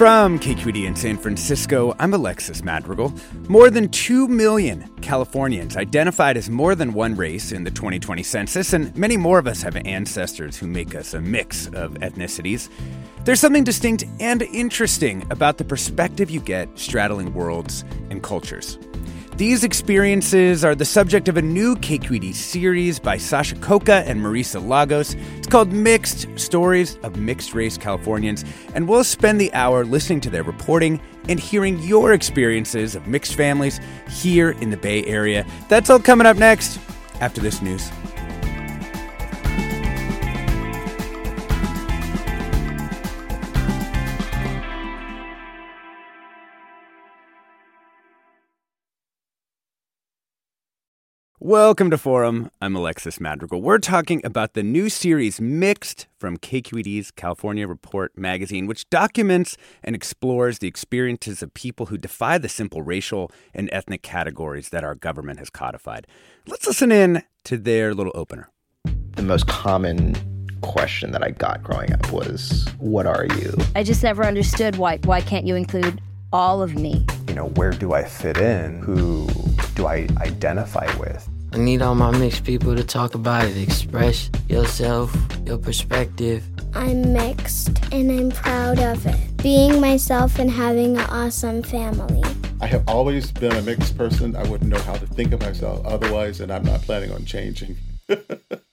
From KQED in San Francisco, I'm Alexis Madrigal. More than 2 million Californians identified as more than one race in the 2020 census, and many more of us have ancestors who make us a mix of ethnicities. There's something distinct and interesting about the perspective you get straddling worlds and cultures. These experiences are the subject of a new KQED series by Sasha Khokha and Marisa Lagos. It's called Mixed Stories of Mixed Race Californians, and we'll spend the hour listening to their reporting and hearing your experiences of mixed families here in the Bay Area. That's all coming up next after this news. Welcome to Forum. I'm Alexis Madrigal. We're talking about the new series Mixed from KQED's California Report magazine, which documents and explores the experiences of people who defy the simple racial and ethnic categories that our government has codified. Let's listen in to their little opener. The most common question that I got growing up was, What are you? I just never understood why why can't you include all of me? You know, where do I fit in? Who do I identify with? I need all my mixed people to talk about it, express yourself, your perspective. I'm mixed and I'm proud of it. Being myself and having an awesome family. I have always been a mixed person. I wouldn't know how to think of myself otherwise, and I'm not planning on changing.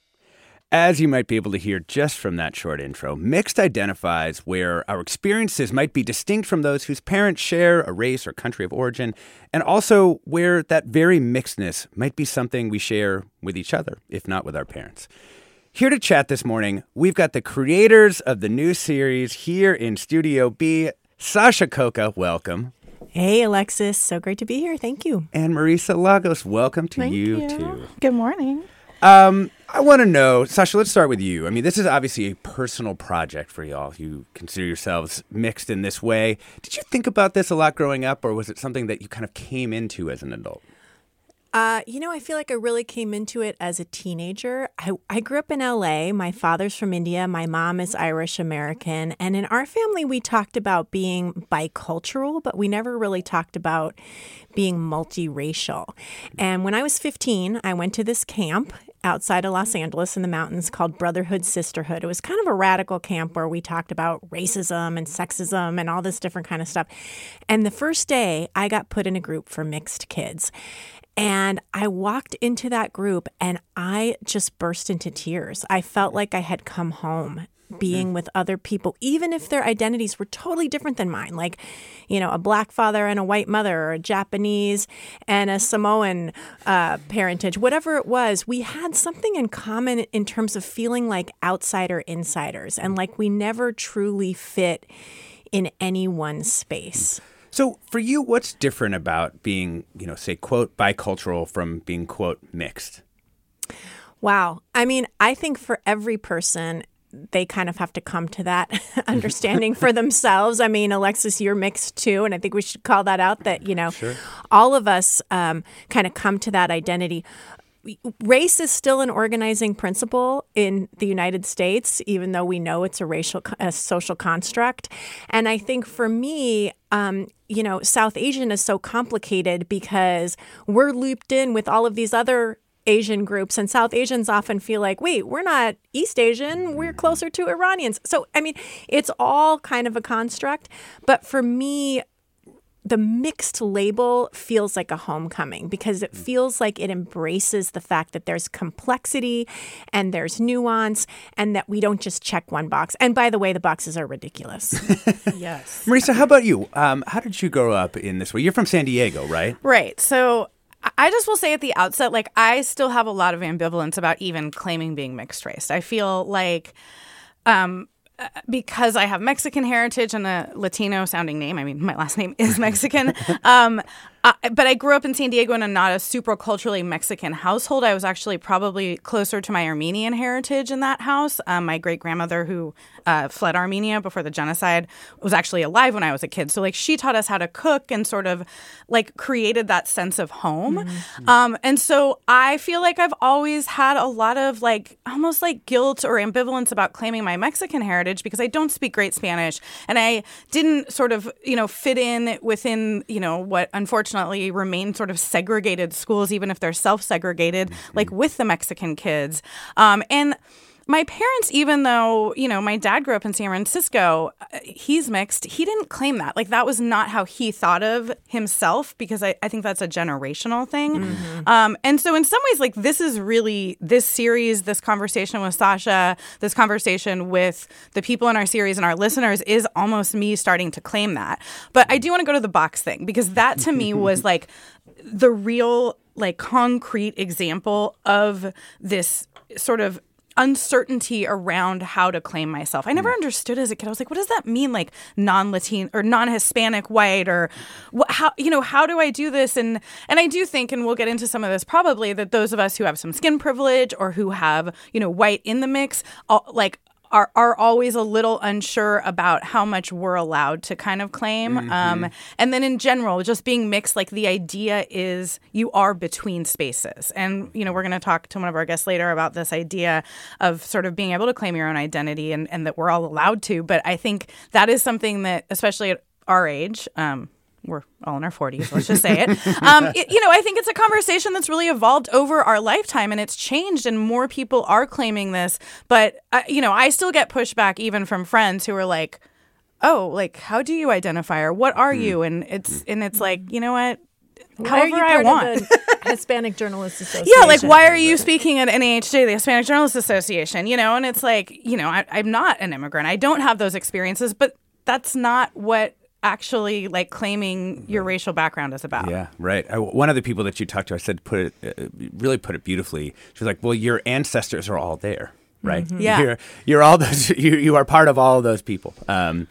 As you might be able to hear just from that short intro, mixed identifies where our experiences might be distinct from those whose parents share a race or country of origin, and also where that very mixedness might be something we share with each other, if not with our parents. Here to chat this morning, we've got the creators of the new series here in Studio B. Sasha Khokha, welcome. Hey, Alexis. So great to be here. Thank you. And Marisa Lagos, welcome to Thank you, you. too. Good morning. Um, I want to know, Sasha, let's start with you. I mean, this is obviously a personal project for y'all. You consider yourselves mixed in this way. Did you think about this a lot growing up, or was it something that you kind of came into as an adult? Uh, you know, I feel like I really came into it as a teenager. I, I grew up in LA. My father's from India. My mom is Irish American. And in our family, we talked about being bicultural, but we never really talked about being multiracial. And when I was 15, I went to this camp outside of Los Angeles in the mountains called Brotherhood Sisterhood. It was kind of a radical camp where we talked about racism and sexism and all this different kind of stuff. And the first day, I got put in a group for mixed kids. And I walked into that group and I just burst into tears. I felt like I had come home being with other people, even if their identities were totally different than mine. Like, you know, a black father and a white mother, or a Japanese and a Samoan uh, parentage, whatever it was, we had something in common in terms of feeling like outsider insiders and like we never truly fit in any one space. So, for you, what's different about being, you know, say, quote, bicultural from being, quote, mixed? Wow. I mean, I think for every person, they kind of have to come to that understanding for themselves. I mean, Alexis, you're mixed too, and I think we should call that out that, you know, Sure. all of us um, kind of come to that identity. Race is still an organizing principle in the United States, even though we know it's a racial, a social construct. And I think for me, um, you know, South Asian is so complicated because we're looped in with all of these other Asian groups, and South Asians often feel like, wait, we're not East Asian, we're closer to Iranians. So, I mean, it's all kind of a construct. But for me, the mixed label feels like a homecoming because it feels like it embraces the fact that there's complexity and there's nuance and that we don't just check one box. And by the way, the boxes are ridiculous. yes. Marisa, how about you? Um, how did you grow up in this way? You're from San Diego, right? Right. So I just will say at the outset, like, I still have a lot of ambivalence about even claiming being mixed race. I feel like, um, because I have Mexican heritage and a Latino sounding name, I mean, my last name is Mexican. um, uh, but I grew up in San Diego in a not a super culturally Mexican household. I was actually probably closer to my Armenian heritage in that house. Um, my great grandmother, who uh, fled Armenia before the genocide, was actually alive when I was a kid. So, like, she taught us how to cook and sort of like created that sense of home. Mm-hmm. Um, and so I feel like I've always had a lot of like almost like guilt or ambivalence about claiming my Mexican heritage because I don't speak great Spanish and I didn't sort of, you know, fit in within, you know, what unfortunately unfortunately remain sort of segregated schools, even if they're self segregated, mm-hmm. like with the Mexican kids. Um, and my parents, even though, you know, my dad grew up in San Francisco, uh, he's mixed. He didn't claim that. Like, that was not how he thought of himself because I, I think that's a generational thing. Mm-hmm. Um, and so, in some ways, like, this is really this series, this conversation with Sasha, this conversation with the people in our series and our listeners is almost me starting to claim that. But I do want to go to the box thing because that to me was like the real, like, concrete example of this sort of uncertainty around how to claim myself. I never mm. understood as a kid. I was like, what does that mean, like non-Latin or non-Hispanic white, or what, how you know how do I do this? And and I do think, and we'll get into some of this probably, that those of us who have some skin privilege or who have you know white in the mix, all, like are are always a little unsure about how much we're allowed to kind of claim. Mm-hmm. Um, and then in general, just being mixed, like the idea is you are between spaces. And, you know, we're going to talk to one of our guests later about this idea of sort of being able to claim your own identity and, and that we're all allowed to. But I think that is something that, especially at our age, um, we're all in our 40s, let's just say it. Um, it. You know, I think it's a conversation that's really evolved over our lifetime and it's changed, and more people are claiming this. But, uh, you know, I still get pushback even from friends who are like, oh, like, how do you identify or what are mm. you? And it's, and it's like, you know what? Why However I want. Hispanic Journalists Association. Yeah, like why are you speaking at NAHJ, the Hispanic Journalists Association? You know, and it's like, you know, I, I'm not an immigrant. I don't have those experiences, but that's not what actually like claiming your racial background is about. Yeah, right. I, one of the people that you talked to, I said, put it uh, really put it beautifully. She was like, "Well, your ancestors are all there, right? Mm-hmm. Yeah, you're, you're all those. You, you are part of all of those people." Um,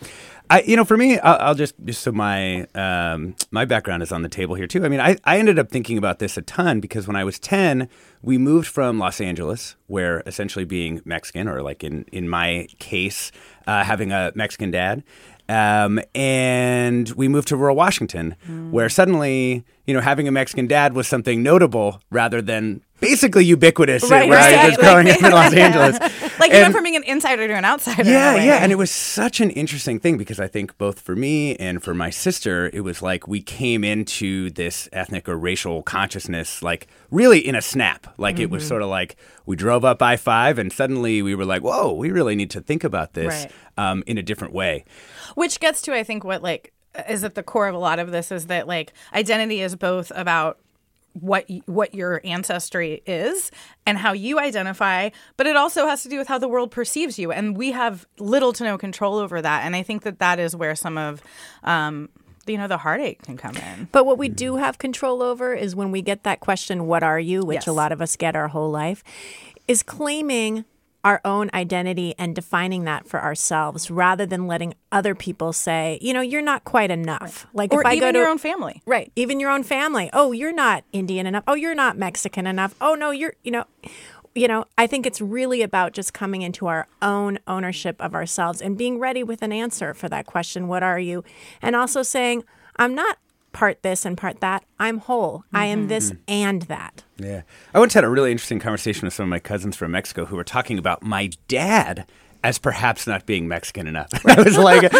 I, you know, for me, I'll, I'll just, just so my um, my background is on the table here too. I mean, I, I ended up thinking about this a ton because when I was ten, we moved from Los Angeles, where essentially being Mexican, or like in in my case, uh, having a Mexican dad, um, and we moved to rural Washington, mm. where suddenly, you know, having a Mexican dad was something notable rather than basically ubiquitous right, where exactly. I was growing up in Los Angeles. like you went from being an insider to an outsider. Yeah, yeah. And it was such an interesting thing because I think both for me and for my sister, it was like we came into this ethnic or racial consciousness like really in a snap. Like mm-hmm. it was mm-hmm. sort of like we drove up I 5 and suddenly we were like, whoa, we really need to think about this right. um, in a different way. Which gets to, I think, what like is at the core of a lot of this is that like identity is both about what what your ancestry is and how you identify but it also has to do with how the world perceives you. And we have little to no control over that. And i think that that is where some of um, you know the heartache can come in. But what we do have control over is when we get that question what are you? which yes. a lot of us get our whole life is claiming our own identity and defining that for ourselves rather than letting other people say, you know, you're not quite enough. Right. Like or if I go to your own family. Right. Even your own family. Oh, you're not Indian enough. Oh, you're not Mexican enough. Oh no, you're, you know, you know, I think it's really about just coming into our own ownership of ourselves and being ready with an answer for that question, what are you? And also saying, I'm not part this and part that. I'm whole. Mm-hmm. I am this mm-hmm. and that. Yeah. I once had a really interesting conversation with some of my cousins from Mexico who were talking about my dad as perhaps not being Mexican enough. I was like,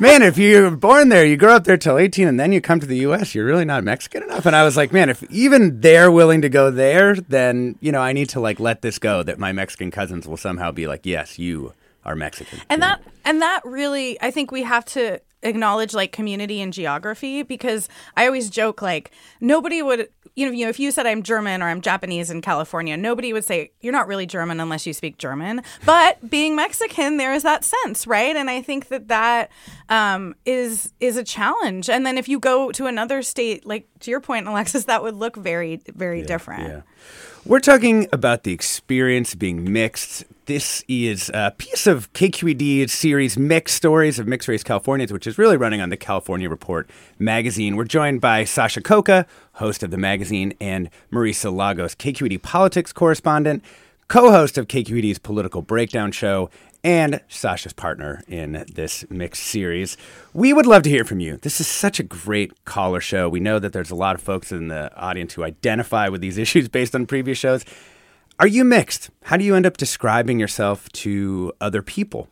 man, if you're born there, you grow up there till 18, and then you come to the U.S., you're really not Mexican enough. And I was like, man, if even they're willing to go there, then you know I need to like let this go. That my Mexican cousins will somehow be like, yes, you are Mexican. And that and that really I think we have to acknowledge like community and geography because I always joke like nobody would you know, you know if you said I'm German or I'm Japanese in California, nobody would say you're not really German unless you speak German. But being Mexican, there is that sense, right? And I think that that um, is is a challenge. And then if you go to another state, like to your point, Alexis, that would look very very Yeah, different. yeah. We're talking about the experience being mixed. This is a piece of KQED's series Mixed Stories of Mixed Race Californians, which is really running on the California Report magazine. We're joined by Sasha Khokha, host of the magazine, and Marisa Lagos, KQED politics correspondent, co host of KQED's Political Breakdown Show, and Sasha's partner in this mixed series. We would love to hear from you. This is such a great caller show. We know that there's a lot of folks in the audience who identify with these issues based on previous shows. Are you mixed? How do you end up describing yourself to other people?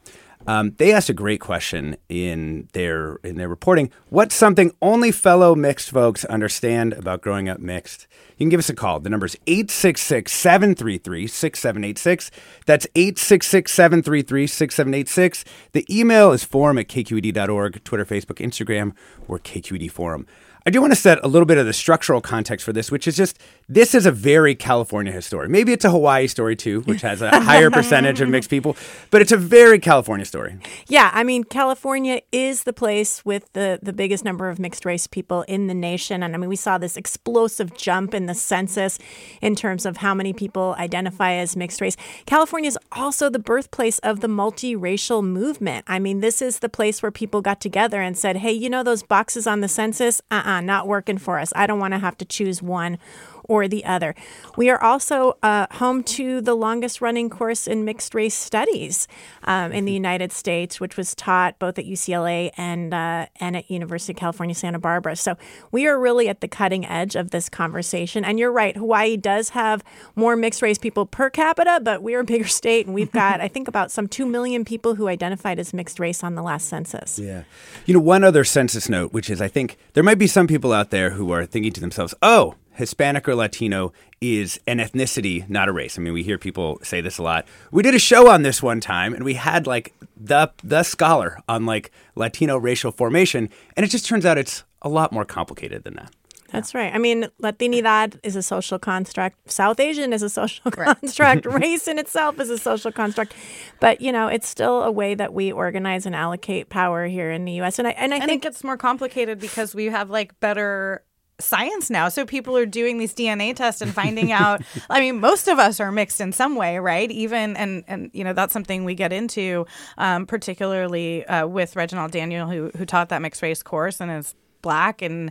Um, they asked a great question in their in their reporting. What's something only fellow mixed folks understand about growing up mixed? You can give us a call. The number is 866-733-6786. That's 866-733-6786. The email is forum at kqed.org, Twitter, Facebook, Instagram, or KQED Forum. I do want to set a little bit of the structural context for this, which is just this is a very California story. Maybe it's a Hawaii story too, which has a higher percentage of mixed people, but it's a very California story. Yeah, I mean, California is the place with the, the biggest number of mixed race people in the nation. And I mean, we saw this explosive jump in the census in terms of how many people identify as mixed race. California is also the birthplace of the multiracial movement. I mean, this is the place where people got together and said, hey, you know, those boxes on the census? Uh not working for us. I don't want to have to choose one or the other. We are also uh, home to the longest running course in mixed race studies um, in the United States, which was taught both at UCLA and uh, and at University of California Santa Barbara. So we are really at the cutting edge of this conversation. And you're right, Hawaii does have more mixed race people per capita, but we're a bigger state, and we've got I think about some two million people who identified as mixed race on the last census. Yeah. You know, one other census note, which is I think there might be some people out there who are thinking to themselves, oh, Hispanic or Latino is an ethnicity, not a race. I mean, we hear people say this a lot. We did a show on this one time, and we had like the the scholar on like Latino racial formation, and it just turns out it's a lot more complicated than that. That's right. I mean, Latinidad is a social construct. South Asian is a social construct. Race in itself is a social construct. But, you know, it's still a way that we organize and allocate power here in the U.S. And I, and I and think it's more complicated because we have like better science now. So people are doing these DNA tests and finding out. I mean, most of us are mixed in some way, right? Even and and you know that's something we get into, um, particularly uh, with Reginald Daniel, who who taught that mixed race course and is black and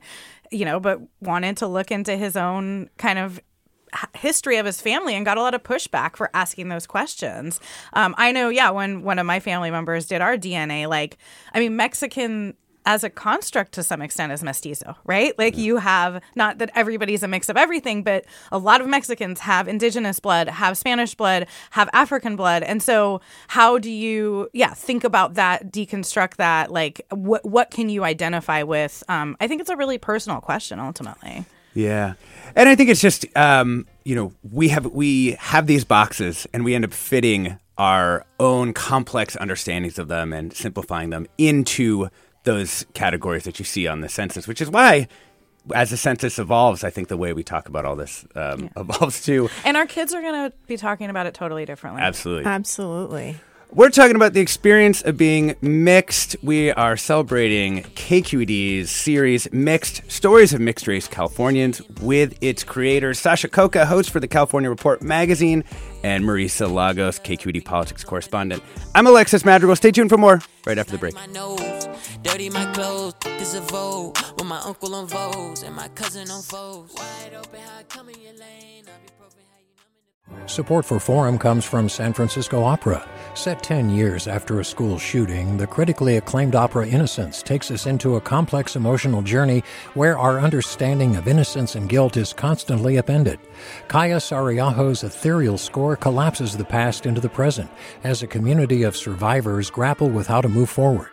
you know, but wanted to look into his own kind of history of his family and got a lot of pushback for asking those questions. Um, I know, yeah, when one of my family members did our DNA, like, I mean, Mexican as a construct to some extent is mestizo, right? Like you have not that everybody's a mix of everything, but a lot of Mexicans have indigenous blood, have Spanish blood, have African blood. And so how do you yeah, think about that, deconstruct that, like what what can you identify with? Um, I think it's a really personal question ultimately. Yeah, and I think it's just um, you know we have we have these boxes and we end up fitting our own complex understandings of them and simplifying them into those categories that you see on the census, which is why. As the census evolves, I think the way we talk about all this um, evolves too. And our kids are going to be talking about it totally differently. Absolutely. Absolutely. We're talking about the experience of being mixed. We are celebrating KQED's series Mixed Stories of Mixed Race Californians with its creators, Sasha Khokha, host for the California Report magazine, and Marisa Lagos, KQED politics correspondent. I'm Alexis Madrigal. Stay tuned for more right after the break. Dirty my clothes, this a Vogue. With my uncle on Vogues and my cousin on Vogues. Wide open, how I come in your lane. Support for Forum comes from San Francisco Opera. Set 10 years after a school shooting, the critically acclaimed opera Innocence takes us into a complex emotional journey where our understanding of innocence and guilt is constantly upended. Kaija Saariaho's ethereal score collapses the past into the present as a community of survivors grapple with how to move forward.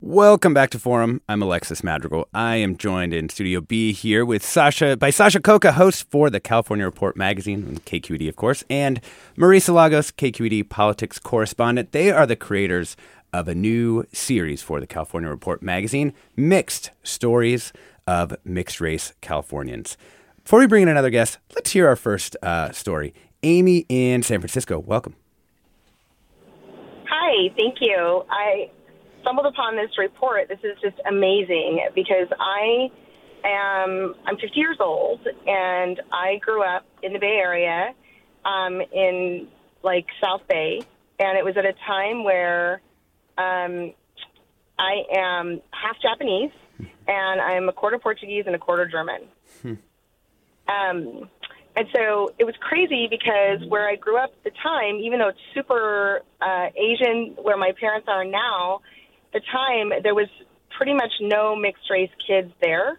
Welcome back to Forum. I'm Alexis Madrigal. I am joined in Studio B here with Sasha by Sasha Khokha, host for the California Report magazine and KQED, of course, and Marisa Lagos, KQED politics correspondent. They are the creators of a new series for the California Report magazine, Mixed Stories of Mixed Race Californians. Before we bring in another guest, let's hear our first uh, story. Amy in San Francisco, welcome. Hi, thank you. I stumbled upon this report. This is just amazing because I am I'm 50 years old and I grew up in the Bay Area, um, in like South Bay, and it was at a time where um, I am half Japanese and I'm a quarter Portuguese and a quarter German. Um, and so it was crazy because where I grew up at the time, even though it's super uh, Asian where my parents are now, the time there was pretty much no mixed race kids there.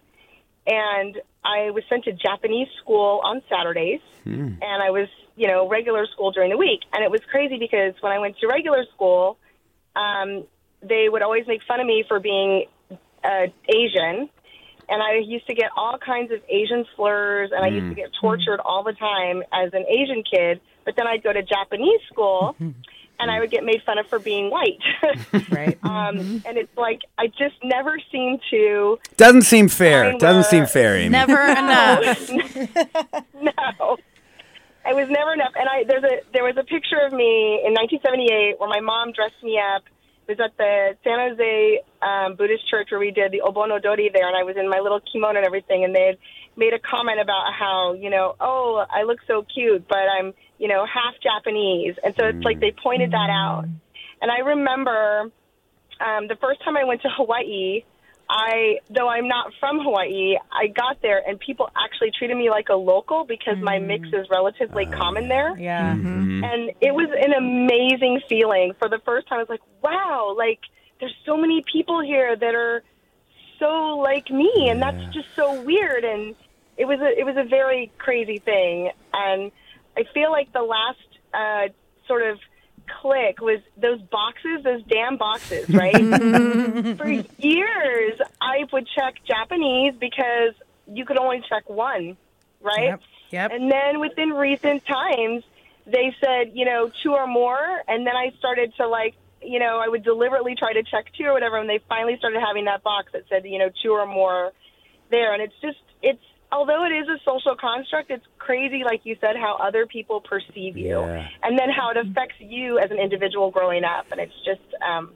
And I was sent to Japanese school on Saturdays, Hmm. and I was, you know, regular school during the week. And it was crazy because when I went to regular school, um, they would always make fun of me for being uh, Asian. And I used to get all kinds of Asian slurs, and I used to get tortured all the time as an Asian kid. But then I'd go to Japanese school, and I would get made fun of for being white. right. um, and it's like I just never seem to. Doesn't seem fair. Fine, Doesn't seem we're- fair, Amy. no. It was never enough. And I there's a there was a picture of me in 1978 where my mom dressed me up. It was at the San Jose um, Buddhist church where we did the Obon Odori there, and I was in my little kimono and everything. And they had made a comment about how you know, oh, I look so cute, but I'm you know half Japanese, and so it's like mm. they pointed that out. Mm. And I remember um, the first time I went to Hawaii, I though I'm not from Hawaii, I got there and people actually treated me like a local because my mix mm. is relatively common there. Yeah. Mm-hmm. And it was an amazing feeling. For the first time, I was like, wow, like there's so many people here that are so like me, and that's just so weird. And it was a it was a very crazy thing. And I feel like the last uh, sort of click was those boxes, those damn boxes, right? For years, I would check Japanese because you could only check one, right? Yep, yep. And then within recent times, they said, you know, two or more. And then I started to like, you know, I would deliberately try to check two or whatever. And they finally started having that box that said, you know, two or more there. And it's just, it's, although it is a social construct, it's crazy, like you said, how other people perceive you. Yeah. And then how it affects you as an individual growing up. And it's just, um,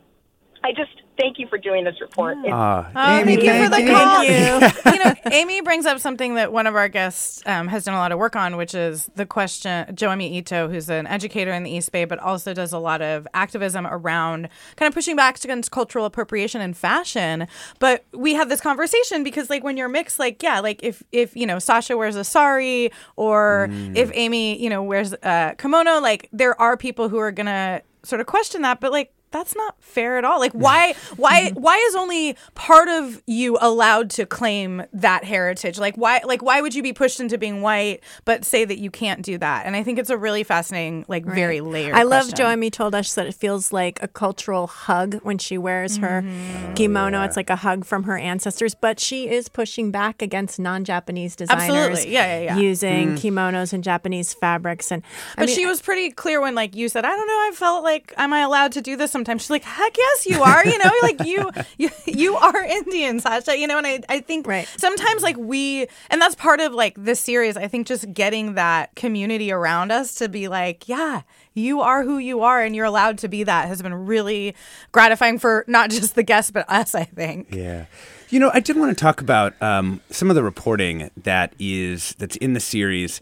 I just thank you for doing this report. It's- Ah, Oh, Amy, thank you for the thank call. you. you know, Amy brings up something that one of our guests um, has done a lot of work on, which is the question. Joemi Ito, who's an educator in the East Bay, but also does a lot of activism around kind of pushing back against cultural appropriation in fashion. But we have this conversation because, like, when you're mixed, like, yeah, like if if you know Sasha wears a sari or if Amy, you know, wears a kimono, like there are people who are gonna sort of question that, but like that's not fair at all. Like why why why is only part of you allowed to claim that heritage? Like why like why would you be pushed into being white but say that you can't do that? And I think it's a really fascinating like very layered I love question. Joemi told us that it feels like a cultural hug when she wears her Mm-hmm. kimono. It's like a hug from her ancestors, but she is pushing back against non-Japanese designers Absolutely. Yeah, yeah, yeah. using Mm. kimonos and Japanese fabrics and I But mean, she was pretty clear when like you said, I don't know, I felt like am I allowed to do this? Sometimes. She's like, "Heck yes, you are." You know, like you, you, you are Indian, Sasha. You know, and I, I think right. sometimes like we, and that's part of like this series. I think just getting that community around us to be like, yeah, you are who you are, and you're allowed to be that has been really gratifying for not just the guests but us. I think. Yeah. You know, I did want to talk about um, some of the reporting that is that's in the series.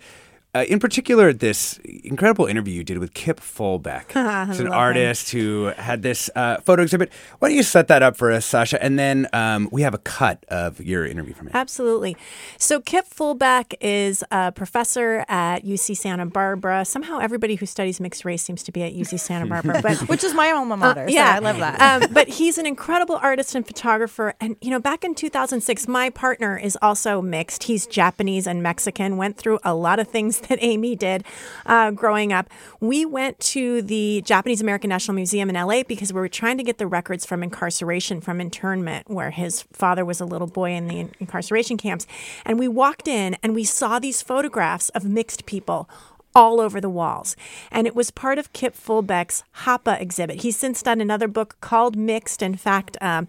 Uh, in particular, this incredible interview you did with Kip Fulbeck. He's an love artist who had this uh, photo exhibit. Why don't you set that up for us, Sasha? And then um, we have a cut of your interview from it. Absolutely. So Kip Fulbeck is a professor at UC Santa Barbara. Somehow everybody who studies mixed race seems to be at UC Santa Barbara, but Which is my alma mater. so yeah, I love that. Um, but he's an incredible artist and photographer. And you know, back in 2006, my partner is also mixed. He's Japanese and Mexican. Went through a lot of things that Amy did uh, growing up. We went to the Japanese American National Museum in LA because we were trying to get the records from incarceration, from internment, where his father was a little boy in the incarceration camps. And we walked in and we saw these photographs of mixed people all over the walls. And it was part of Kip Fulbeck's Hapa exhibit. He's since done another book called Mixed. In fact, um,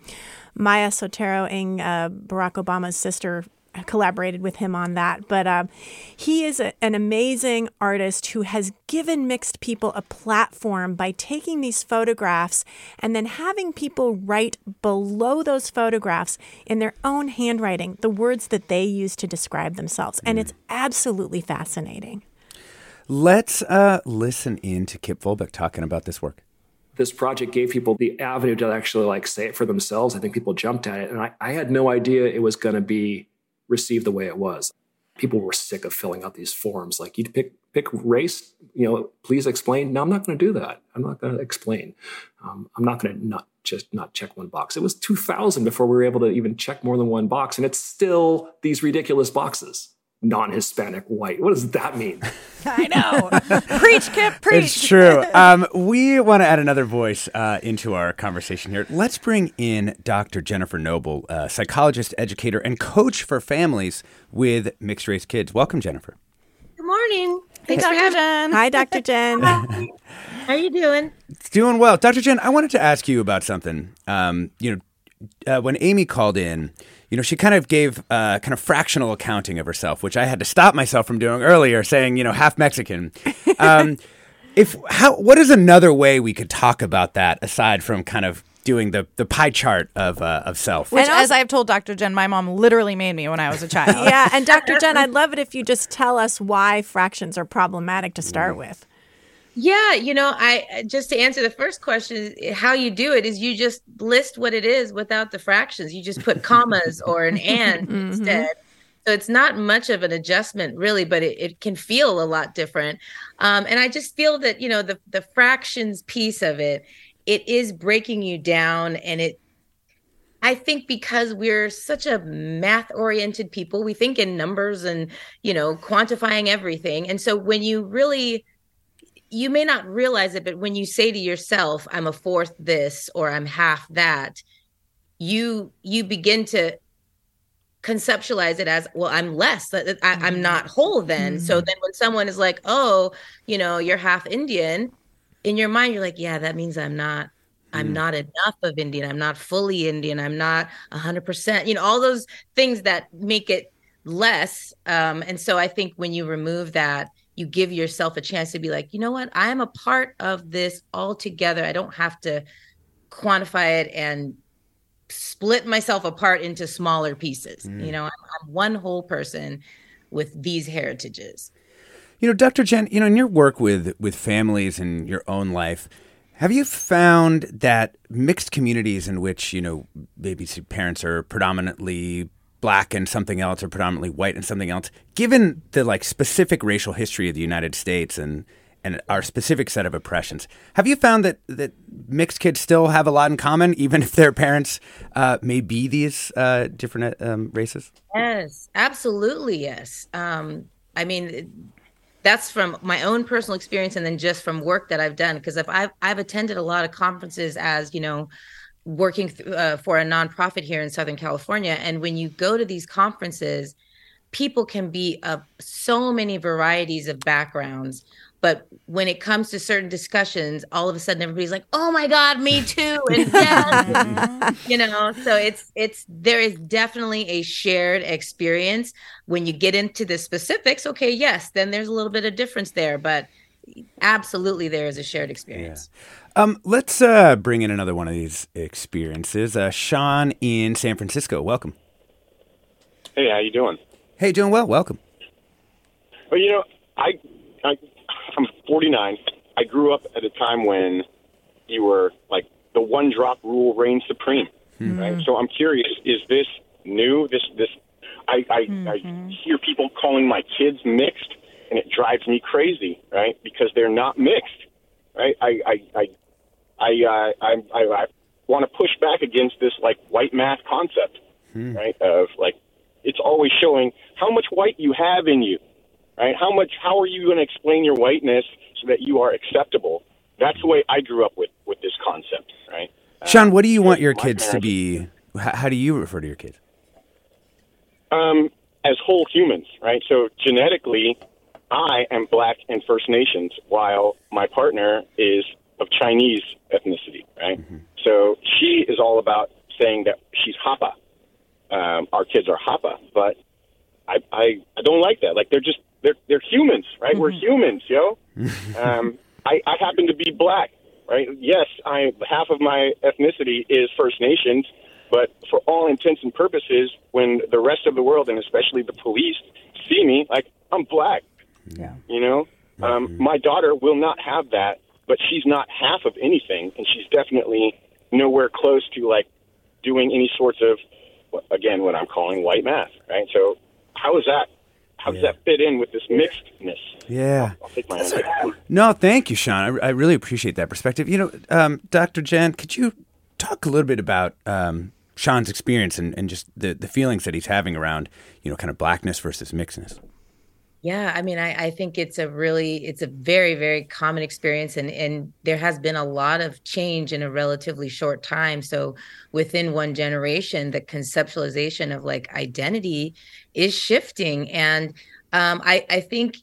Maya Soetoro Ng, uh, Barack Obama's sister, collaborated with him on that. But um, he is a, an amazing artist who has given mixed people a platform by taking these photographs and then having people write below those photographs in their own handwriting the words that they use to describe themselves. And it's absolutely fascinating. Let's uh, listen in to Kip Fulbeck talking about this work. this project gave people the avenue to actually like say it for themselves. I think people jumped at it, and I, I had no idea it was going to be received the way it was. People were sick of filling out these forms. Like you'd pick pick race, you know, please explain. No, I'm not going to do that. I'm not going to explain. Um, I'm not going to not just not check one box. It was 2000 before we were able to even check more than one box, and it's still these ridiculous boxes. Non-Hispanic, white. What does that mean? I know. preach, Kip, preach. It's true. Um, we want to add another voice uh, into our conversation here. Let's bring in Dr. Jennifer Noble, uh, psychologist, educator, and coach for families with mixed race kids. Welcome, Jennifer. Good morning. Hey, Thanks for Dr. having Jen. Hi, Dr. Jen. How are you doing? Doing well. Dr. Jen, I wanted to ask you about something. Um, you know, uh, when Amy called in, you know, she kind of gave uh, kind of fractional accounting of herself, which I had to stop myself from doing earlier, saying, you know, half Mexican. Um, if how, what is another way we could talk about that aside from kind of doing the the pie chart of uh, of self? Which, as I've told Dr. Jen, my mom literally made me when I was a child. yeah, and Dr. Jen, I'd love it if you just tell us why fractions are problematic to start with. Yeah, you know, I just to answer the first question, how you do it is you just list what it is without the fractions. You just put commas or an and instead. So it's not much of an adjustment, really, but it, it can feel a lot different. Um, and I just feel that you know the the fractions piece of it, it is breaking you down, and it. I think because we're such a math oriented people, we think in numbers and you know quantifying everything, and so when you really you may not realize it, but when you say to yourself, I'm a fourth this or I'm half that, you you begin to conceptualize it as well i'm less I, i'm mm-hmm. not whole then. Mm-hmm. So then when someone is like oh you know you're half indian in your mind you're like yeah that means i'm not i'm mm. not enough of indian. I'm not fully indian. I'm not 100% you know all those things that make it less um, and so i think when you remove that you give yourself a chance to be like you know what i'm a part of this altogether i don't have to quantify it and split myself apart into smaller pieces Mm. you know I'm, I'm one whole person with these heritages You know, Dr. Jen, you know, in your work with with families and your own life, have you found that mixed communities in which, you know, maybe parents are predominantly black and something else or predominantly white and something else, given the like specific racial history of the United States and and our specific set of oppressions, have you found that that mixed kids still have a lot in common, even if their parents uh, may be these uh, different um, races? Yes, absolutely. Yes. Um, I mean, that's from my own personal experience and then just from work that I've done. Because if I've, I've attended a lot of conferences as, you know, working th- uh, for a nonprofit here in Southern California. And when you go to these conferences, people can be of so many varieties of backgrounds But when it comes to certain discussions, all of a sudden everybody's like, "Oh my God, me too!" And yes, you know. So it's it's there is definitely a shared experience. When you get into the specifics, okay, yes, then there's a little bit of difference there, but absolutely there is a shared experience. Um, let's uh, bring in another one of these experiences. Uh, Sean in San Francisco, welcome. Hey, how you doing? Hey, doing well. Welcome. Well, you know, I, I I'm 49. I grew up at a time when you were like the one drop rule reigned supreme, Hmm. right? So I'm curious: is this new? This this I I, I hear people calling my kids mixed, and it drives me crazy, right? Because they're not mixed, right? I I I I uh, I, I, I want to push back against this like white math concept, right? Of like it's always showing how much white you have in you, right? How much? How are you going to explain your whiteness so that you are acceptable? That's the way I grew up with with this concept, right? Sean, what do you want your kids to be? How, how do you refer to your kids? Um, as whole humans, right? So genetically, I am black and First Nations, while my partner is of Chinese ethnicity, right? So she is all about saying that she's Hapa. Um, our kids are Hapa, but I, I I don't like that. Like they're just they're they're humans, right? We're humans, yo. um, I, I happen to be black, right? Yes, I half of my ethnicity is First Nations, but for all intents and purposes, when the rest of the world and especially the police see me, like I'm black. Yeah. You know, um, my daughter will not have that, but she's not half of anything, and she's definitely nowhere close to like doing any sorts of, again, what I'm calling white math, right? So, how is that? How does that fit in with this mixedness? Yeah. I'll take my answer. No, thank you, Sean. I, I really appreciate that perspective. You know, um, Dr. Jen, could you talk a little bit about um, Sean's experience and, and just the, the feelings that he's having around, you know, kind of blackness versus mixedness? Yeah, I mean, I, I think it's a really, it's a very, very common experience, and and there has been a lot of change in a relatively short time. So within one generation, the conceptualization of like identity is shifting, and um, I I think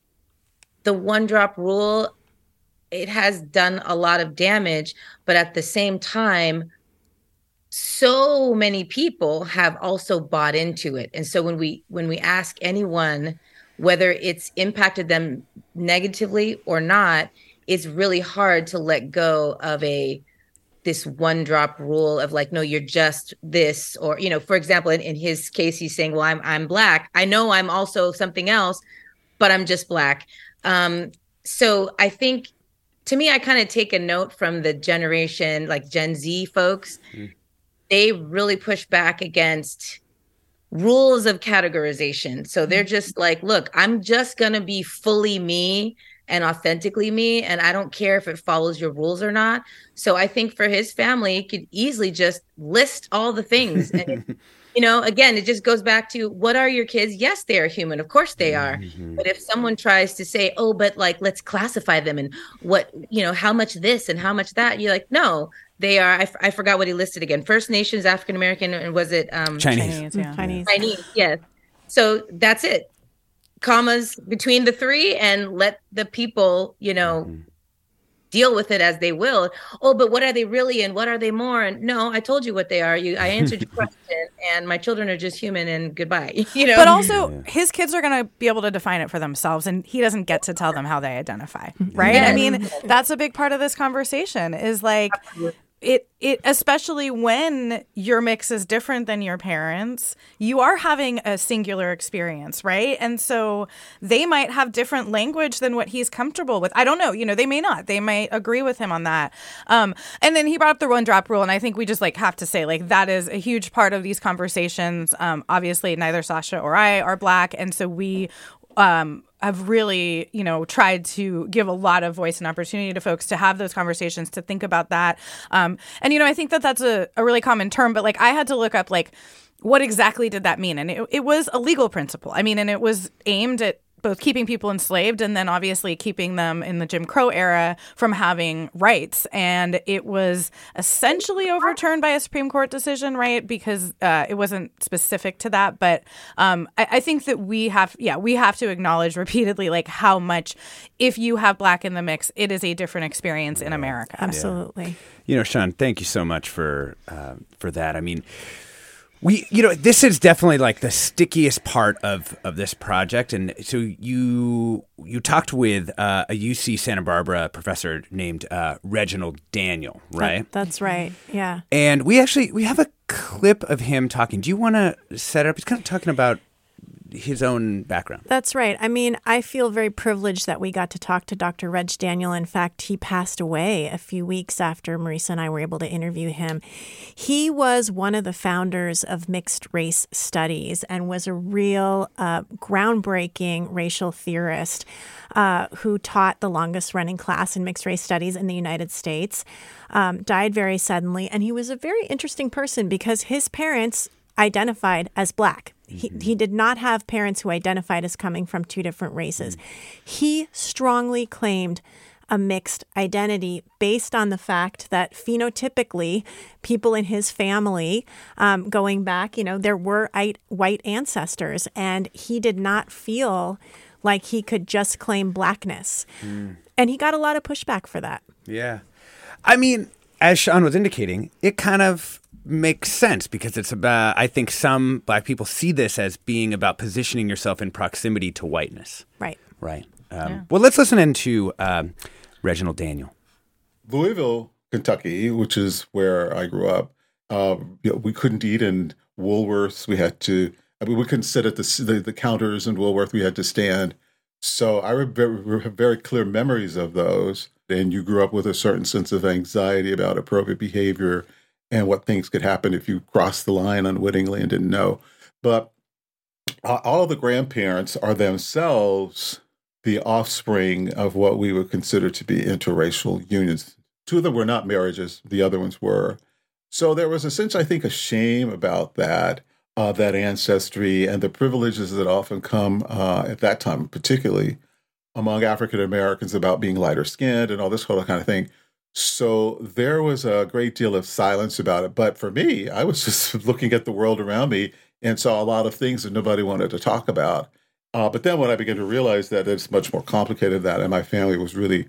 the one drop rule it has done a lot of damage, but at the same time, so many people have also bought into it, and so when we when we ask anyone whether it's impacted them negatively or not, it's really hard to let go of a this one drop rule of like no you're just this or you know for example in, in his case he's saying well i'm i'm black. I know i'm also something else but i'm just black. Um so i think to me i kind of take a note from the generation like gen z folks. They really push back against rules of categorization. So they're mm-hmm. just like, look, I'm just going to be fully me and authentically me. And I don't care if it follows your rules or not. So I think for his family, he could easily just list all the things. And, you know, again, it just goes back to what are your kids? Yes, they are human. Of course they are. Mm-hmm. But if someone tries to say, oh, but like, let's classify them and what, you know, how much this and how much that, you're like, no, they are. I, f- I forgot what he listed again. First Nations, African American, and was it um, Chinese. Chinese, yeah. Mm, Chinese. Chinese, yes. So that's it. Commas between the three, and let the people, you know, mm-hmm. deal with it as they will. Oh, but what are they really, and what are they more? And no, I told you what they are. You, I answered your question, and my children are just human. And goodbye. You know. But also, his kids are going to be able to define it for themselves, and he doesn't get to tell them how they identify, mm-hmm. right? I mean, that's a big part of this conversation. Is like it, it, especially when your mix is different than your parents, you are having a singular experience, right? And so they might have different language than what he's comfortable with. I don't know. You know, they may not. They might agree with him on that. Um, and then he brought up the one drop rule, and I think we just like have to say like that is a huge part of these conversations. Um, obviously, neither Sasha or I are black, and so we um, have really, you know, tried to give a lot of voice and opportunity to folks to have those conversations, to think about that. Um, and, you know, I think that that's a, a really common term, but like I had to look up, like, what exactly did that mean? And it, it was a legal principle. I mean, and it was aimed at both keeping people enslaved and then obviously keeping them in the Jim Crow era from having rights. And it was essentially overturned by a Supreme Court decision, right? Because uh, it wasn't specific to that. But um, I, I think that we have, yeah, we have to acknowledge repeatedly like how much, if you have black in the mix, it is a different experience in America. Absolutely. You know, Sean, thank you so much for uh, for that. I mean, we, you know, this is definitely like the stickiest part of of this project. And so you you talked with uh, a UC Santa Barbara professor named uh, Reginald Daniel, right? That- that's right. Yeah. And we actually we have a clip of him talking. Do you want to set up? He's kind of talking about his own background. That's right. I mean, I feel very privileged that we got to talk to Dr. Reg Daniel. In fact, he passed away a few weeks after Marisa and I were able to interview him. He was one of the founders of mixed race studies and was a real uh, groundbreaking racial theorist uh, who taught the longest running class in mixed race studies in the United States. Um, died very suddenly, and he was a very interesting person because his parents identified as black. He, he did not have parents who identified as coming from two different races. He strongly claimed a mixed identity based on the fact that phenotypically, people in his family, um, going back, you know, there were white- white ancestors, and he did not feel like he could just claim blackness. And he got a lot of pushback for that. Yeah. I mean, as Sean was indicating, it kind of makes sense because it's about, I think some black people see this as being about positioning yourself in proximity to whiteness. Right. Right. Um, Well, let's listen into um, Reginald Daniel. Louisville, Kentucky, which is where I grew up, um, you know, we couldn't eat in Woolworths. We had to, I mean, we couldn't sit at the, the, the counters in Woolworth. We had to stand. So I have very, clear memories of those. And you grew up with a certain sense of anxiety about appropriate behavior and what things could happen if you crossed the line unwittingly and didn't know. But all of the grandparents are themselves the offspring of what we would consider to be interracial unions. Two of them were not marriages, the other ones were. So there was a sense, I think, a shame about that, uh, that ancestry and the privileges that often come uh, at that time, particularly among African Americans, about being lighter skinned and all this whole kind of thing. So there was a great deal of silence about it. But for me, I was just looking at the world around me and saw a lot of things that nobody wanted to talk about. Uh, but then when I began to realize that it's much more complicated than that, and my family was really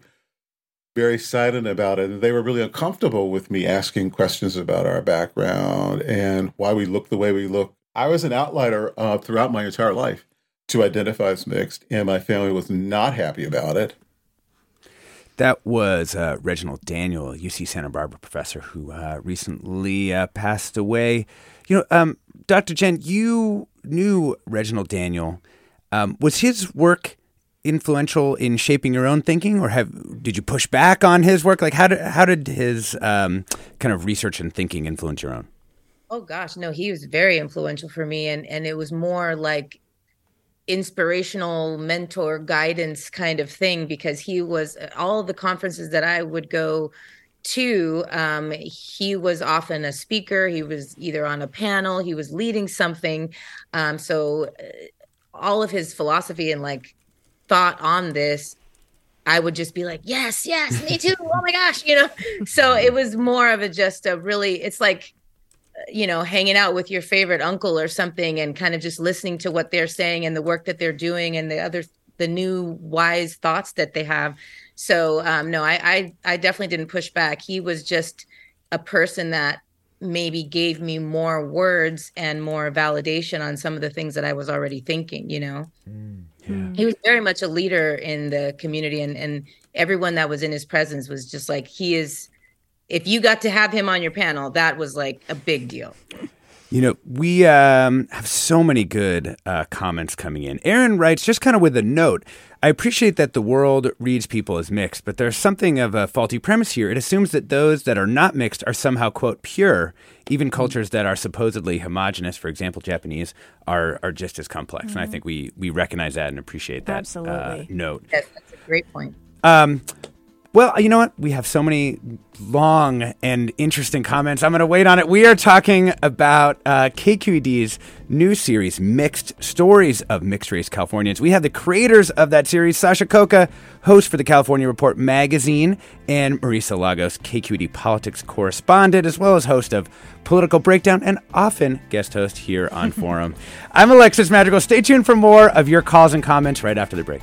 very silent about it, and they were really uncomfortable with me asking questions about our background and why we look the way we look. I was an outlier uh, throughout my entire life to identify as mixed, and my family was not happy about it. That was uh, Reginald Daniel, UC Santa Barbara professor who uh, recently uh, passed away. You know, um, Dr. Jen, you knew Reginald Daniel. Um, was his work influential in shaping your own thinking, or have did you push back on his work? Like, how did how did his um, kind of research and thinking influence your own? Oh gosh, no, he was very influential for me and and it was more like inspirational mentor guidance kind of thing because he was all the conferences that I would go to um he was often a speaker he was either on a panel he was leading something um so uh, all of his philosophy and like thought on this I would just be like, yes, yes, me too. Oh my gosh, you know. So it was more of a just a really, it's like, you know, hanging out with your favorite uncle or something, and kind of just listening to what they're saying and the work that they're doing and the other, the new wise thoughts that they have. So um, no, I, I, I definitely didn't push back. He was just a person that maybe gave me more words and more validation on some of the things that I was already thinking. You know he was very much a leader in the community and and everyone that was in his presence was just like he is if you got to have him on your panel that was like a big deal You know, we um, have so many good uh, comments coming in. Aaron writes just kind of with a note. I appreciate that the world reads people as mixed, but there's something of a faulty premise here. It assumes that those that are not mixed are somehow, quote, pure. Even cultures that are supposedly homogenous, for example, Japanese, are are just as complex. And I Mhm. think we we recognize that and appreciate that uh, Absolutely. note. yes that's a great point Um, Well, you know what? We have so many long and interesting comments. I'm going to wait on it. We are talking about uh, KQED's new series, Mixed Stories of Mixed Race Californians. We have the creators of that series, Sasha Khokha, host for the California Report magazine, and Marisa Lagos, KQED politics correspondent, as well as host of Political Breakdown and often guest host here on Forum. I'm Alexis Madrigal. Stay tuned for more of your calls and comments right after the break.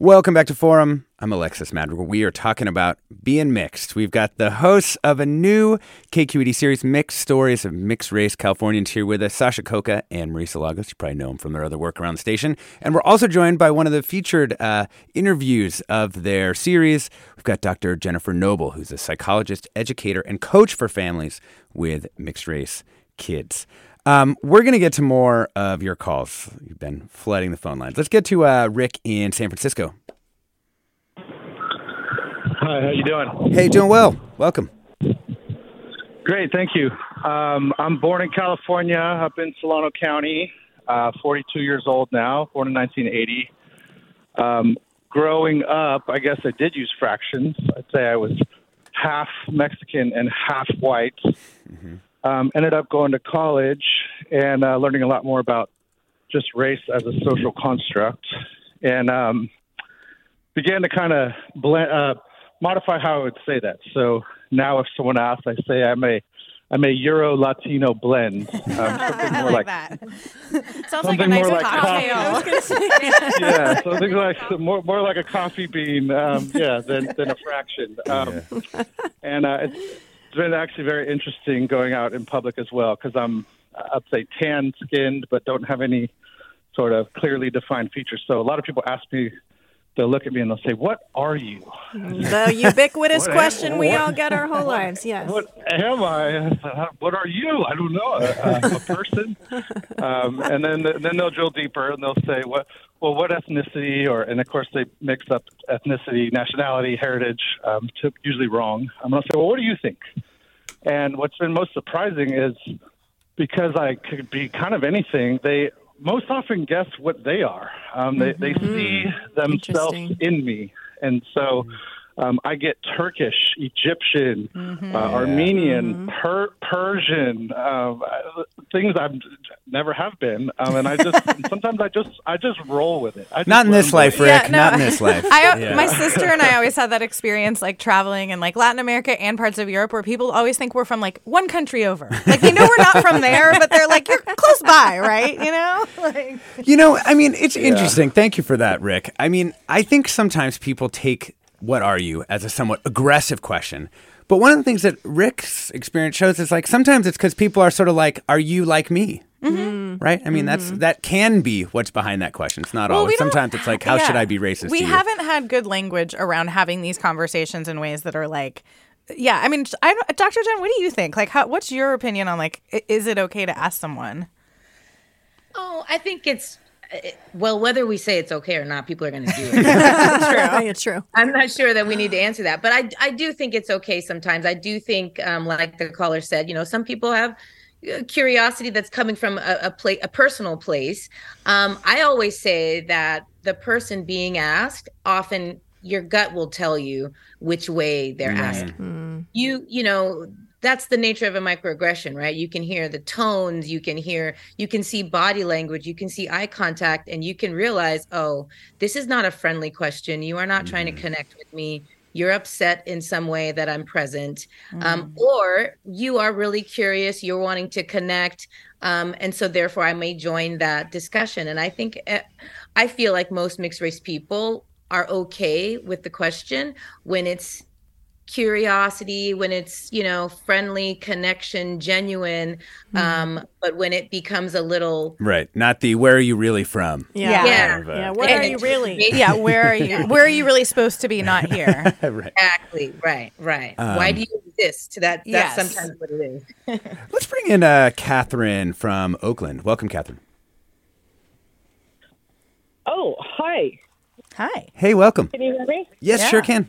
Welcome back to Forum. I'm Alexis Madrigal. We are talking about being mixed. We've got the hosts of a new KQED series, Mixed Stories of Mixed Race Californians, here with us, Sasha Khokha and Marisa Lagos. You probably know them from their other work around the station. And we're also joined by one of the featured uh, interviews of their series. We've got Dr. Jennifer Noble, who's a psychologist, educator, and coach for families with mixed race kids. Um, we're going to get to more of your calls. You've been flooding the phone lines. Let's get to uh, Rick in San Francisco. Hi, how you doing? Hey, doing well. Welcome. Great, thank you. Um, I'm born in California, up in Solano County. Uh, 42 years old now, born in 1980. Um, growing up, I guess I did use fractions. I'd say I was half Mexican and half white. Mm-hmm. Um, ended up going to college and uh, learning a lot more about just race as a social construct, and um, began to kind of blend, uh, modify how I would say that. So now, if someone asks, I say I'm a I'm a Euro Latino blend. Um, something more like, like that. Sounds something like a nice more like cocktail. yeah, something like more more like a coffee bean. Um, yeah, than than a fraction. Um, And uh, it's, it's been actually very interesting going out in public as well because I'm I'd say tan skinned but don't have any sort of clearly defined features. So a lot of people ask me. They'll look at me and they'll say, "What are you?" The ubiquitous What am- question we what- all get our whole lives. Yes. What am I? What are you? I don't know. A, a person. Um, and then then they'll drill deeper and they'll say, "What? Well, what ethnicity?" Or and of course they mix up ethnicity, nationality, heritage. Um, to, usually wrong. I'm gonna say, "Well, what do you think?" And what's been most surprising is because I could be kind of anything. They most often guess what they are. Um, they, they mm-hmm. see hmm. themselves in me, and so hmm. Um, I get Turkish, Egyptian, uh, Armenian, per- Persian, uh, things I've never have been, um, and I just sometimes I just I just roll with it. I Not in this them life, go. Rick. Not in this life. I, Yeah. My sister and I always had that experience, like traveling in like Latin America and parts of Europe, where people always think we're from like one country over. Like they know we're not from there, but they're like you're close by, right? You know, like You know, I mean, it's interesting. Thank you for that, Rick. I mean, I think sometimes people take "What are you?" as a somewhat aggressive question. But one of the things that Rick's experience shows is like sometimes it's because people are sort of like, "Are you like me?" Mm-hmm. Right? I mean, that's that can be what's behind that question. It's not Well, always. Sometimes it's like, "How should I be racist?" We to you? haven't had good language around having these conversations in ways that are like, yeah. I mean, I, Dr. Jen, what do you think? Like, how, what's your opinion on like, is it okay to ask someone? Oh, I think it's well, whether we say it's okay or not, people are going to do it. true. It's true. I'm not sure that we need to answer that, but I I do think it's okay sometimes. I do think, um, like the caller said, you know, some people have uh, curiosity that's coming from a a, pla- a personal place. Um, I always say that the person being asked often your gut will tell you which way they're Right. asked. You you know that's the nature of a microaggression, right? You can hear the tones, you can hear, you can see body language, you can see eye contact, and you can realize, oh, this is not a friendly question. You are not trying to connect with me. You're upset in some way that I'm present. Um, or you are really curious, you're wanting to connect. Um, and so therefore I may join that discussion. And I think uh, I feel like most mixed race people are okay with the question when it's curiosity when it's you know friendly connection genuine um but when it becomes a little Right. Not the where are you really from? Yeah. Yeah. Kind of, uh, Yeah. Where are you really? Yeah, where are you? Where are you really supposed to be? Not here. right. exactly right right why Um, do you exist that that's Yes. sometimes what it is Let's bring in uh, Catherine from Oakland. Welcome, Catherine. Oh, hi. Hi. Hey, welcome. Can you hear me? Yes, sure can.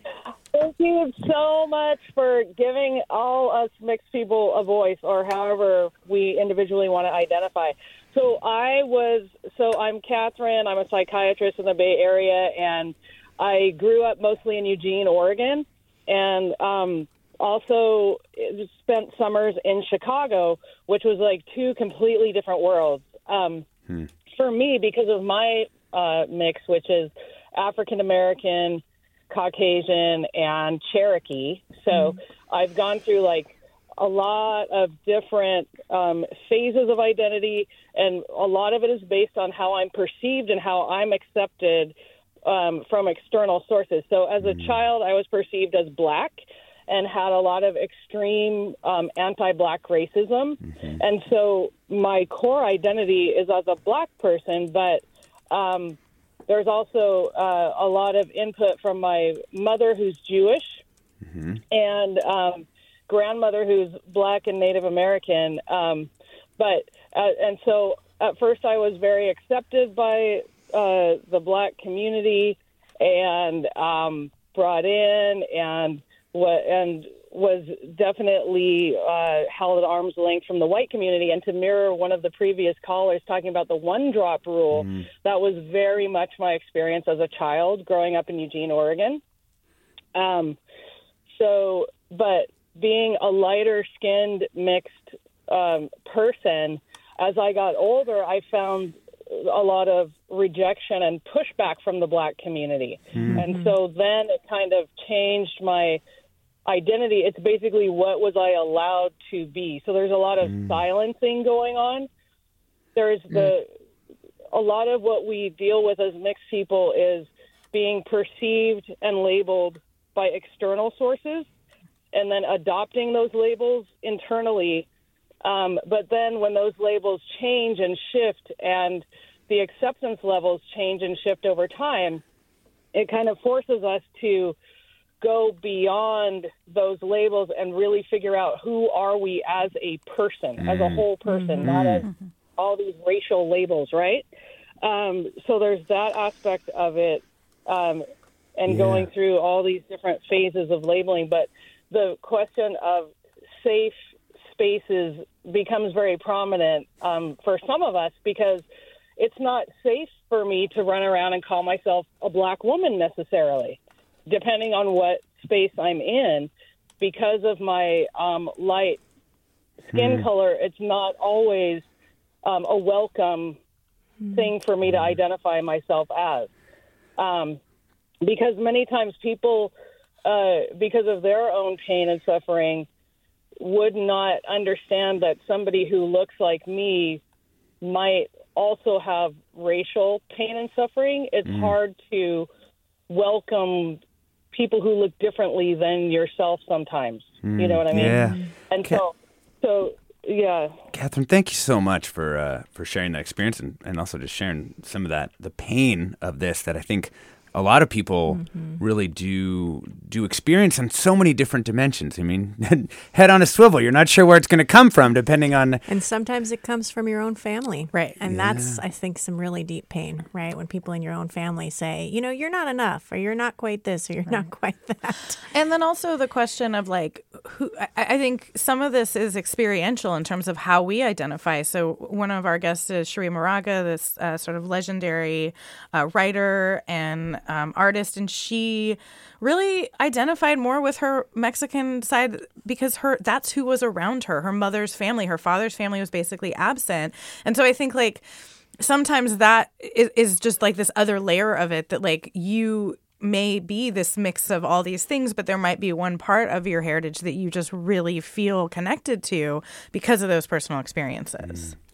Thank you so much for giving all us mixed people a voice, or however we individually want to identify. So I was, so I'm Catherine. I'm a psychiatrist in the Bay Area, and I grew up mostly in Eugene, Oregon, and um, also spent summers in Chicago, which was like two completely different worlds. Um, for me, because of my uh, mix, which is African American, Caucasian, and Cherokee. So I've gone through like a lot of different um, phases of identity, and a lot of it is based on how I'm perceived and how I'm accepted um, from external sources. So as a child, I was perceived as black and had a lot of extreme um, anti-black racism, and so my core identity is as a black person, but um, there's also uh, a lot of input from my mother, who's Jewish, and um, grandmother, who's Black and Native American. Um, but uh, and so at first, I was very accepted by uh, the Black community and um, brought in and and was definitely uh, held at arm's length from the white community. And to mirror one of the previous callers talking about the one drop rule, that was very much my experience as a child growing up in Eugene, Oregon. Um, so, but being a lighter skinned mixed um, person, as I got older, I found a lot of rejection and pushback from the black community. And so then it kind of changed my identity. It's basically what was I allowed to be. So there's a lot of silencing going on. There's the a lot of what we deal with as mixed people is being perceived and labeled by external sources and then adopting those labels internally. Um, but then when those labels change and shift and the acceptance levels change and shift over time, it kind of forces us to go beyond those labels and really figure out who are we as a person, as a whole person, not as all these racial labels, right? Um, so there's that aspect of it, um, and Yeah. going through all these different phases of labeling. But the question of safe spaces becomes very prominent um, for some of us because it's not safe for me to run around and call myself a black woman necessarily, depending on what space I'm in. Because of my um, light skin Hmm. color, it's not always um, a welcome thing for me to identify myself as. Um, because many times people, uh, because of their own pain and suffering, would not understand that somebody who looks like me might also have racial pain and suffering. It's Mm. hard to welcome people who look differently than yourself sometimes. You know what I mean? Yeah. And Ca- so, so yeah. Catherine, thank you so much for uh, for sharing that experience and, and also just sharing some of that the pain of this that I think a lot of people really do do experience on so many different dimensions. I mean, head on a swivel. You're not sure where it's going to come from, depending on And sometimes it comes from your own family. Right. And that's, I think, some really deep pain, right? When people in your own family say, you know, you're not enough, or you're not quite this, or you're not quite that. And then also the question of like who I, I think some of this is experiential in terms of how we identify. So one of our guests is Cherríe Moraga, this uh, sort of legendary uh, writer and um, artist, and she really identified more with her Mexican side because her that's who was around her. Her mother's family, her father's family was basically absent, and so I think like sometimes that is, is just like this other layer of it that like you may be this mix of all these things, but there might be one part of your heritage that you just really feel connected to because of those personal experiences. Mm.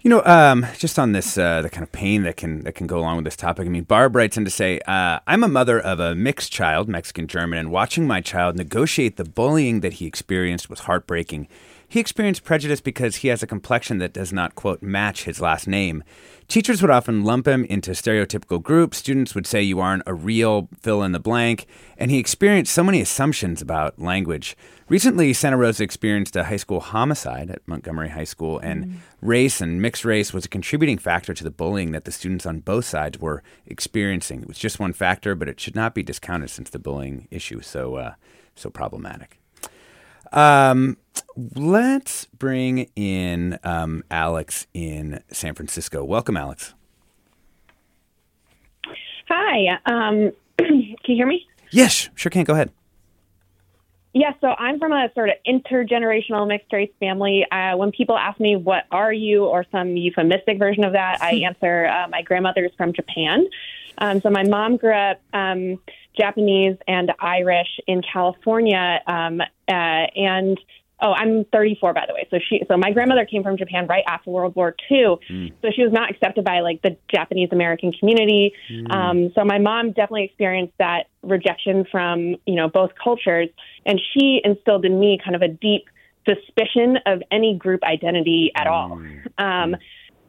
You know, um, just on this, uh, the kind of pain that can that can go along with this topic. I mean, Barb writes in to say, uh, "I'm a mother of a mixed child, Mexican German, and watching my child negotiate the bullying that he experienced was heartbreaking. He experienced prejudice because he has a complexion that does not quote match his last name. Teachers would often lump him into stereotypical groups. Students would say you aren't a real fill in the blank, and he experienced so many assumptions about language." Recently, Santa Rosa experienced a high school homicide at Montgomery High School, and mm. race and mixed race was a contributing factor to the bullying that the students on both sides were experiencing. It was just one factor, but it should not be discounted since the bullying issue is so uh, so problematic. Um, let's bring in um, Alex in San Francisco. Welcome, Alex. Hi. Um, can you hear me? Yes, sure can. Go ahead. Yeah, so I'm from a sort of intergenerational mixed race family. Uh, when people ask me, what are you, or some euphemistic version of that, I answer, uh, my grandmother is from Japan. Um, so my mom grew up um, Japanese and Irish in California. Um, uh, and Oh, I'm 34 by the way. So she, so my grandmother came from Japan right after World War II. Mm. So she was not accepted by like the Japanese American community. Mm. Um, so my mom definitely experienced that rejection from you know both cultures, and she instilled in me kind of a deep suspicion of any group identity at all. Mm. Um,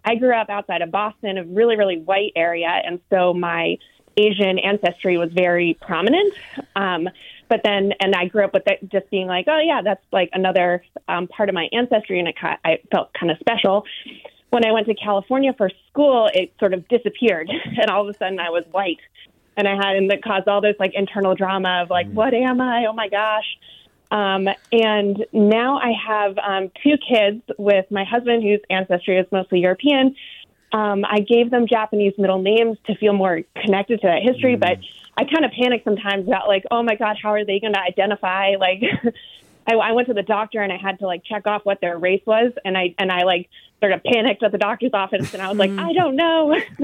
I grew up outside of Boston, a really really white area, and so my Asian ancestry was very prominent. Um, but then and I grew up with it just being like, oh yeah, that's like another um, part of my ancestry, and it I felt kind of special. When I went to California for school, it sort of disappeared, and all of a sudden I was white, and I had and that caused all this like internal drama of like, mm. what am I? Oh my gosh. Um, and now I have um, two kids with my husband, whose ancestry is mostly European. Um, I gave them Japanese middle names to feel more connected to that history, mm. but I kind of panic sometimes about like, oh my god, how are they going to identify? Like, I, I went to the doctor and I had to like check off what their race was, and I and I like sort of panicked at the doctor's office, and I was like, I don't know,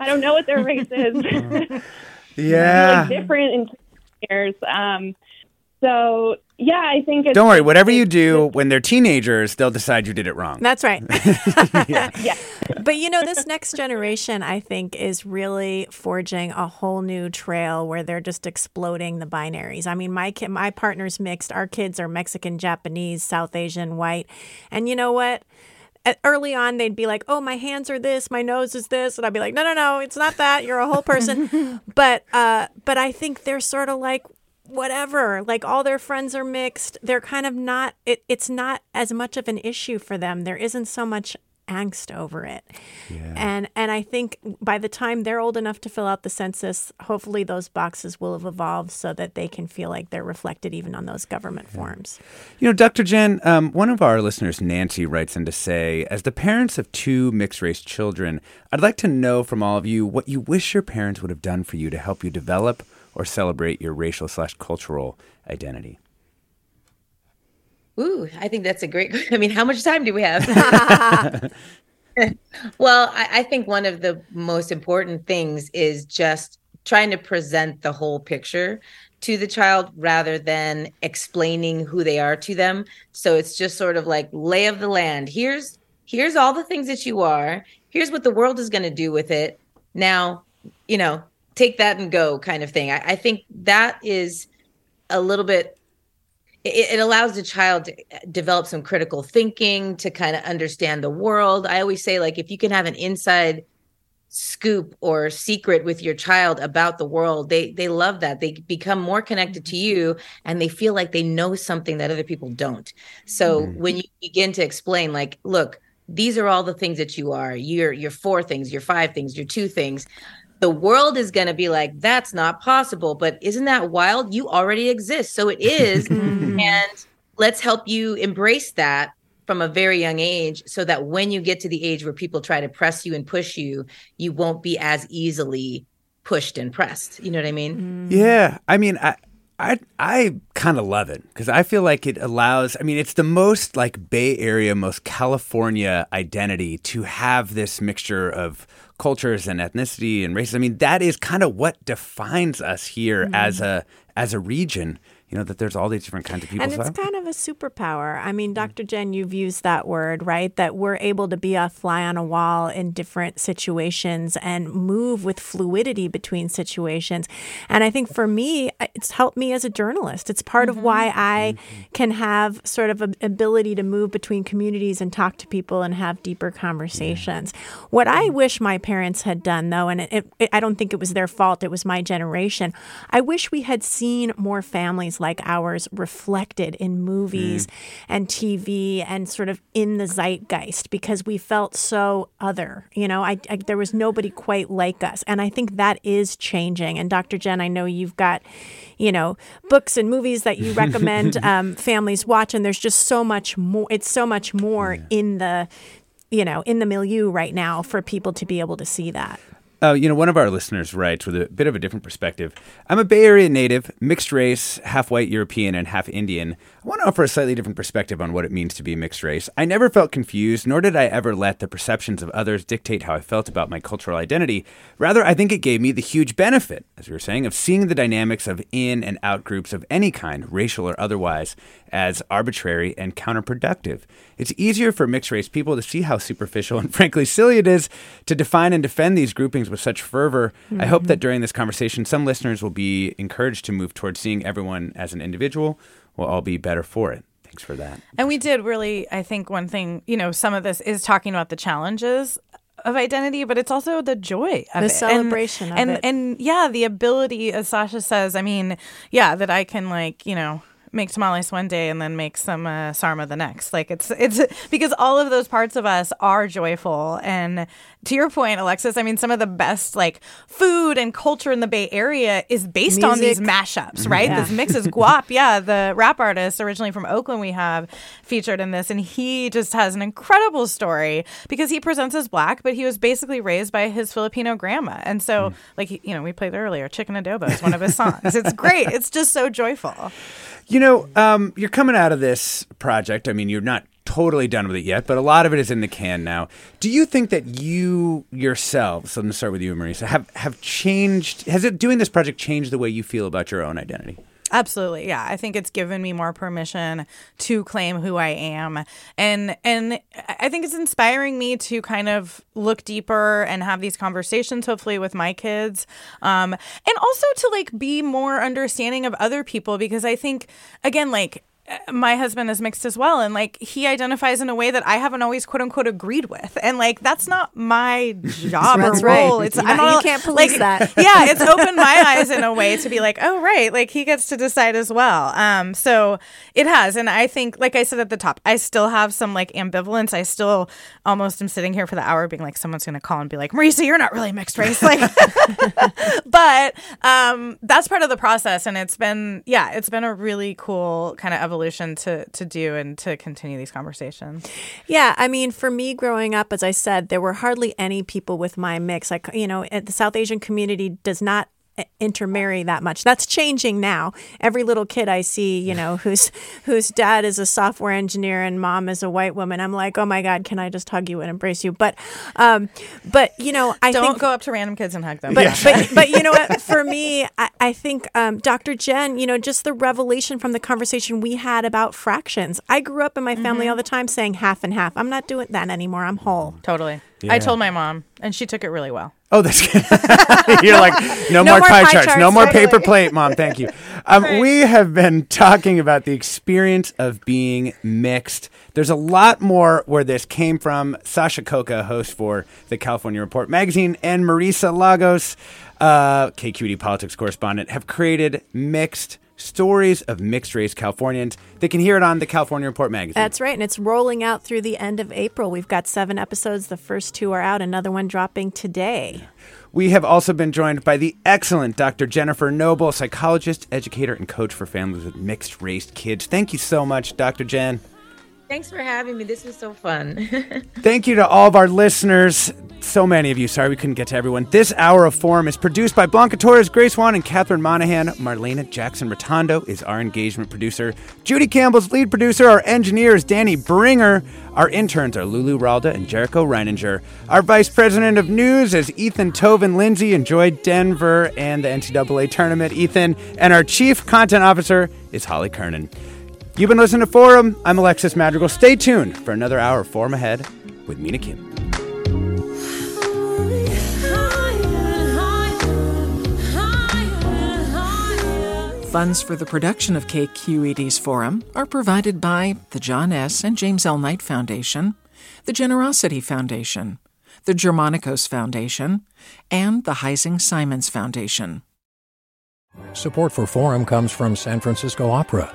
I don't know what their race is. yeah, like different in years. Um, so yeah, I think. Don't worry. Whatever you do when they're teenagers, they'll decide you did it wrong. That's right. yeah. yeah. But you know, this next generation, I think, is really forging a whole new trail where they're just exploding the binaries. I mean, my kid, my partner's mixed. Our kids are Mexican, Japanese, South Asian, white, and you know what? early on they'd be like oh my hands are this my nose is this and i'd be like no no no it's not that you're a whole person but uh but i think they're sort of like whatever like all their friends are mixed they're kind of not it, it's not as much of an issue for them there isn't so much angst over it yeah. and and i think by the time they're old enough to fill out the census hopefully those boxes will have evolved so that they can feel like they're reflected even on those government yeah. forms you know dr jen um, one of our listeners nancy writes in to say as the parents of two mixed race children i'd like to know from all of you what you wish your parents would have done for you to help you develop or celebrate your racial slash cultural identity? Ooh, I think that's a great. I mean, how much time do we have? well, I, I think one of the most important things is just trying to present the whole picture to the child rather than explaining who they are to them. So it's just sort of like lay of the land. Here's here's all the things that you are. Here's what the world is going to do with it. Now, you know, take that and go kind of thing. I, I think that is a little bit it, it, allows the child to develop some critical thinking to kind of understand the world. I always say like if you can have an inside scoop or secret with your child about the world, they they love that. They become more connected to you and they feel like they know something that other people don't. So mm-hmm. when you begin to explain like look, these are all the things that you are. You're you're four things, you're five things, you're two things the world is going to be like that's not possible but isn't that wild you already exist so it is mm-hmm. and let's help you embrace that from a very young age so that when you get to the age where people try to press you and push you you won't be as easily pushed and pressed. You know what I mean? Yeah, I mean, I I I kind of love it because I feel like it allows. I mean, it's the most like Bay Area, most California identity to have this mixture of cultures and ethnicity and races. I mean, that is kind of what defines us here mm-hmm. as a as a region. You know that there's all these different kinds of people. And it's I- kind of a superpower. I mean, Dr. Jen, you've used that word, right? That we're able to be a fly on a wall in different situations and move with fluidity between situations. And I think for me, it's helped me as a journalist. It's part of mm-hmm. why I mm-hmm. can have sort of an ability to move between communities and talk to people and have deeper conversations. What I mm-hmm. wish my parents had done, though, and it, it, I don't think it was their fault, it was my generation, I wish we had seen more families like ours reflected in movies and TV and sort of in the zeitgeist because we felt so other. You know, I, I there was nobody quite like us, and I think that is changing. And Dr. Jen, I know you've got, you know, books and movies that you recommend um, families watch, and there's just so much more. It's so much more in the, you know, in the milieu right now for people to be able to see that. Uh, you know, one of our listeners writes with a bit of a different perspective. I'm a Bay Area native, mixed race, half white European and half Indian. I want to offer a slightly different perspective on what it means to be mixed race. I never felt confused, nor did I ever let the perceptions of others dictate how I felt about my cultural identity. Rather, I think it gave me the huge benefit, as we were saying, of seeing the dynamics of in and out groups of any kind, racial or otherwise, as arbitrary and counterproductive. It's easier for mixed race people to see how superficial and frankly silly it is to define and defend these groupings with such fervor. I hope that mm-hmm. during this conversation, some listeners will be encouraged to move towards seeing everyone as an individual. We'll all be better for it. Thanks for that. And we did really, I think one thing, you know, some of this is talking about the challenges of identity, but it's also the joy of The it. celebration of and, it. And yeah, the ability, as Sasha says, I mean, yeah, that I can like, you know, make tamales one day and then make some uh, sarma the next. Like it's it's because all of those parts of us are joyful. And to your point, Alexis, I mean, some of the best like food and culture in the Bay Area is based on these mashups, right? Yeah. This mixes Guap, yeah, the rap artist originally from Oakland we have featured in this, and he just has an incredible story because he presents as black, but he was basically raised by his Filipino grandma, and so like you know we played earlier, Chicken Adobo is one of his songs. it's great. It's just so joyful. You know, um, you're coming out of this project. I mean, you're not totally done with it yet, but a lot of it is in the can now. Do you think that you yourself, so I'm going to start with you, Marisa, have, have changed, has it doing this project changed the way you feel about your own identity? Absolutely. Yeah. I think it's given me more permission to claim who I am. And and I think it's inspiring me to kind of look deeper and have these conversations hopefully with my kids. Um and also to like be more understanding of other people because I think again like my husband is mixed as well and like he identifies in a way that I haven't always quote unquote agreed with. And like that's not my job That's or right. role. It's You know, not- you can't police like, that. yeah it's opened my eyes in a way to be like oh right like he gets to decide as well. Um so it has and I think like I said at the top I still have some like ambivalence. I still almost am sitting here for the hour being like someone's gonna call and be like Marisa you're not really mixed race like but um, that's part of the process and it's been yeah it's been a really cool kind of evolution to to do and to continue these conversations Yeah, I mean, for me growing up, as I said, there were hardly any people with my mix. Like, you know, eh, the South Asian community does not intermarry that much. That's changing now. Every little kid I see, you know, whose whose dad is a software engineer and mom is a white woman, I'm like, oh my god, can I just hug you and embrace you? But, um, but you know, I don't think go up to random kids and hug them but, but but you know what? For me, I, I think um, Dr. Jen, you know, just the revelation from the conversation we had about fractions. I grew up in my family Mhm. all the time saying half and half. I'm not doing that anymore. I'm whole. totally Yeah. I told my mom and she took it really well Oh, that's good. You're like, no, No more, more pie, pie charts, no more totally. paper plate, mom. Thank you. Um, We have been talking about the experience of being mixed. There's a lot more where this came from. Sasha Khokha, host for the California Report magazine, and Marisa Lagos, uh, KQED politics correspondent, have created mixed stories of mixed race Californians. They can hear it on the California Report magazine. That's right. And it's rolling out through the end of April. We've got seven episodes. The first two are out, another one dropping today. We have also been joined by the excellent Dr. Jennifer Noble, psychologist, educator, and coach for families with mixed race kids. Thank you so much, Dr. Jen. Thanks for having me. This was so fun. Thank you to all of our listeners. So many of you. Sorry we couldn't get to everyone. This hour of Forum is produced by Blanca Torres, Grace Wan, and Catherine Monahan. Marlena Jackson Rotondo is our engagement producer. Judy Campbell's lead producer. Our engineer is Danny Bringer. Our interns are Lulu Ralda and Jericho Reininger. Our vice president of news is Ethan Toven-Lindsey. Enjoyed Denver and the NCAA tournament, Ethan. And our chief content officer is Holly Kernan. You've been listening to Forum. I'm Alexis Madrigal. Stay tuned for another hour of Forum Ahead with Mina Kim. Funds for the production of KQED's Forum are provided by the John S. and James L. Knight Foundation, the Generosity Foundation, the Germanacos Foundation, and the Heising Simons Foundation. Support for Forum comes from San Francisco Opera.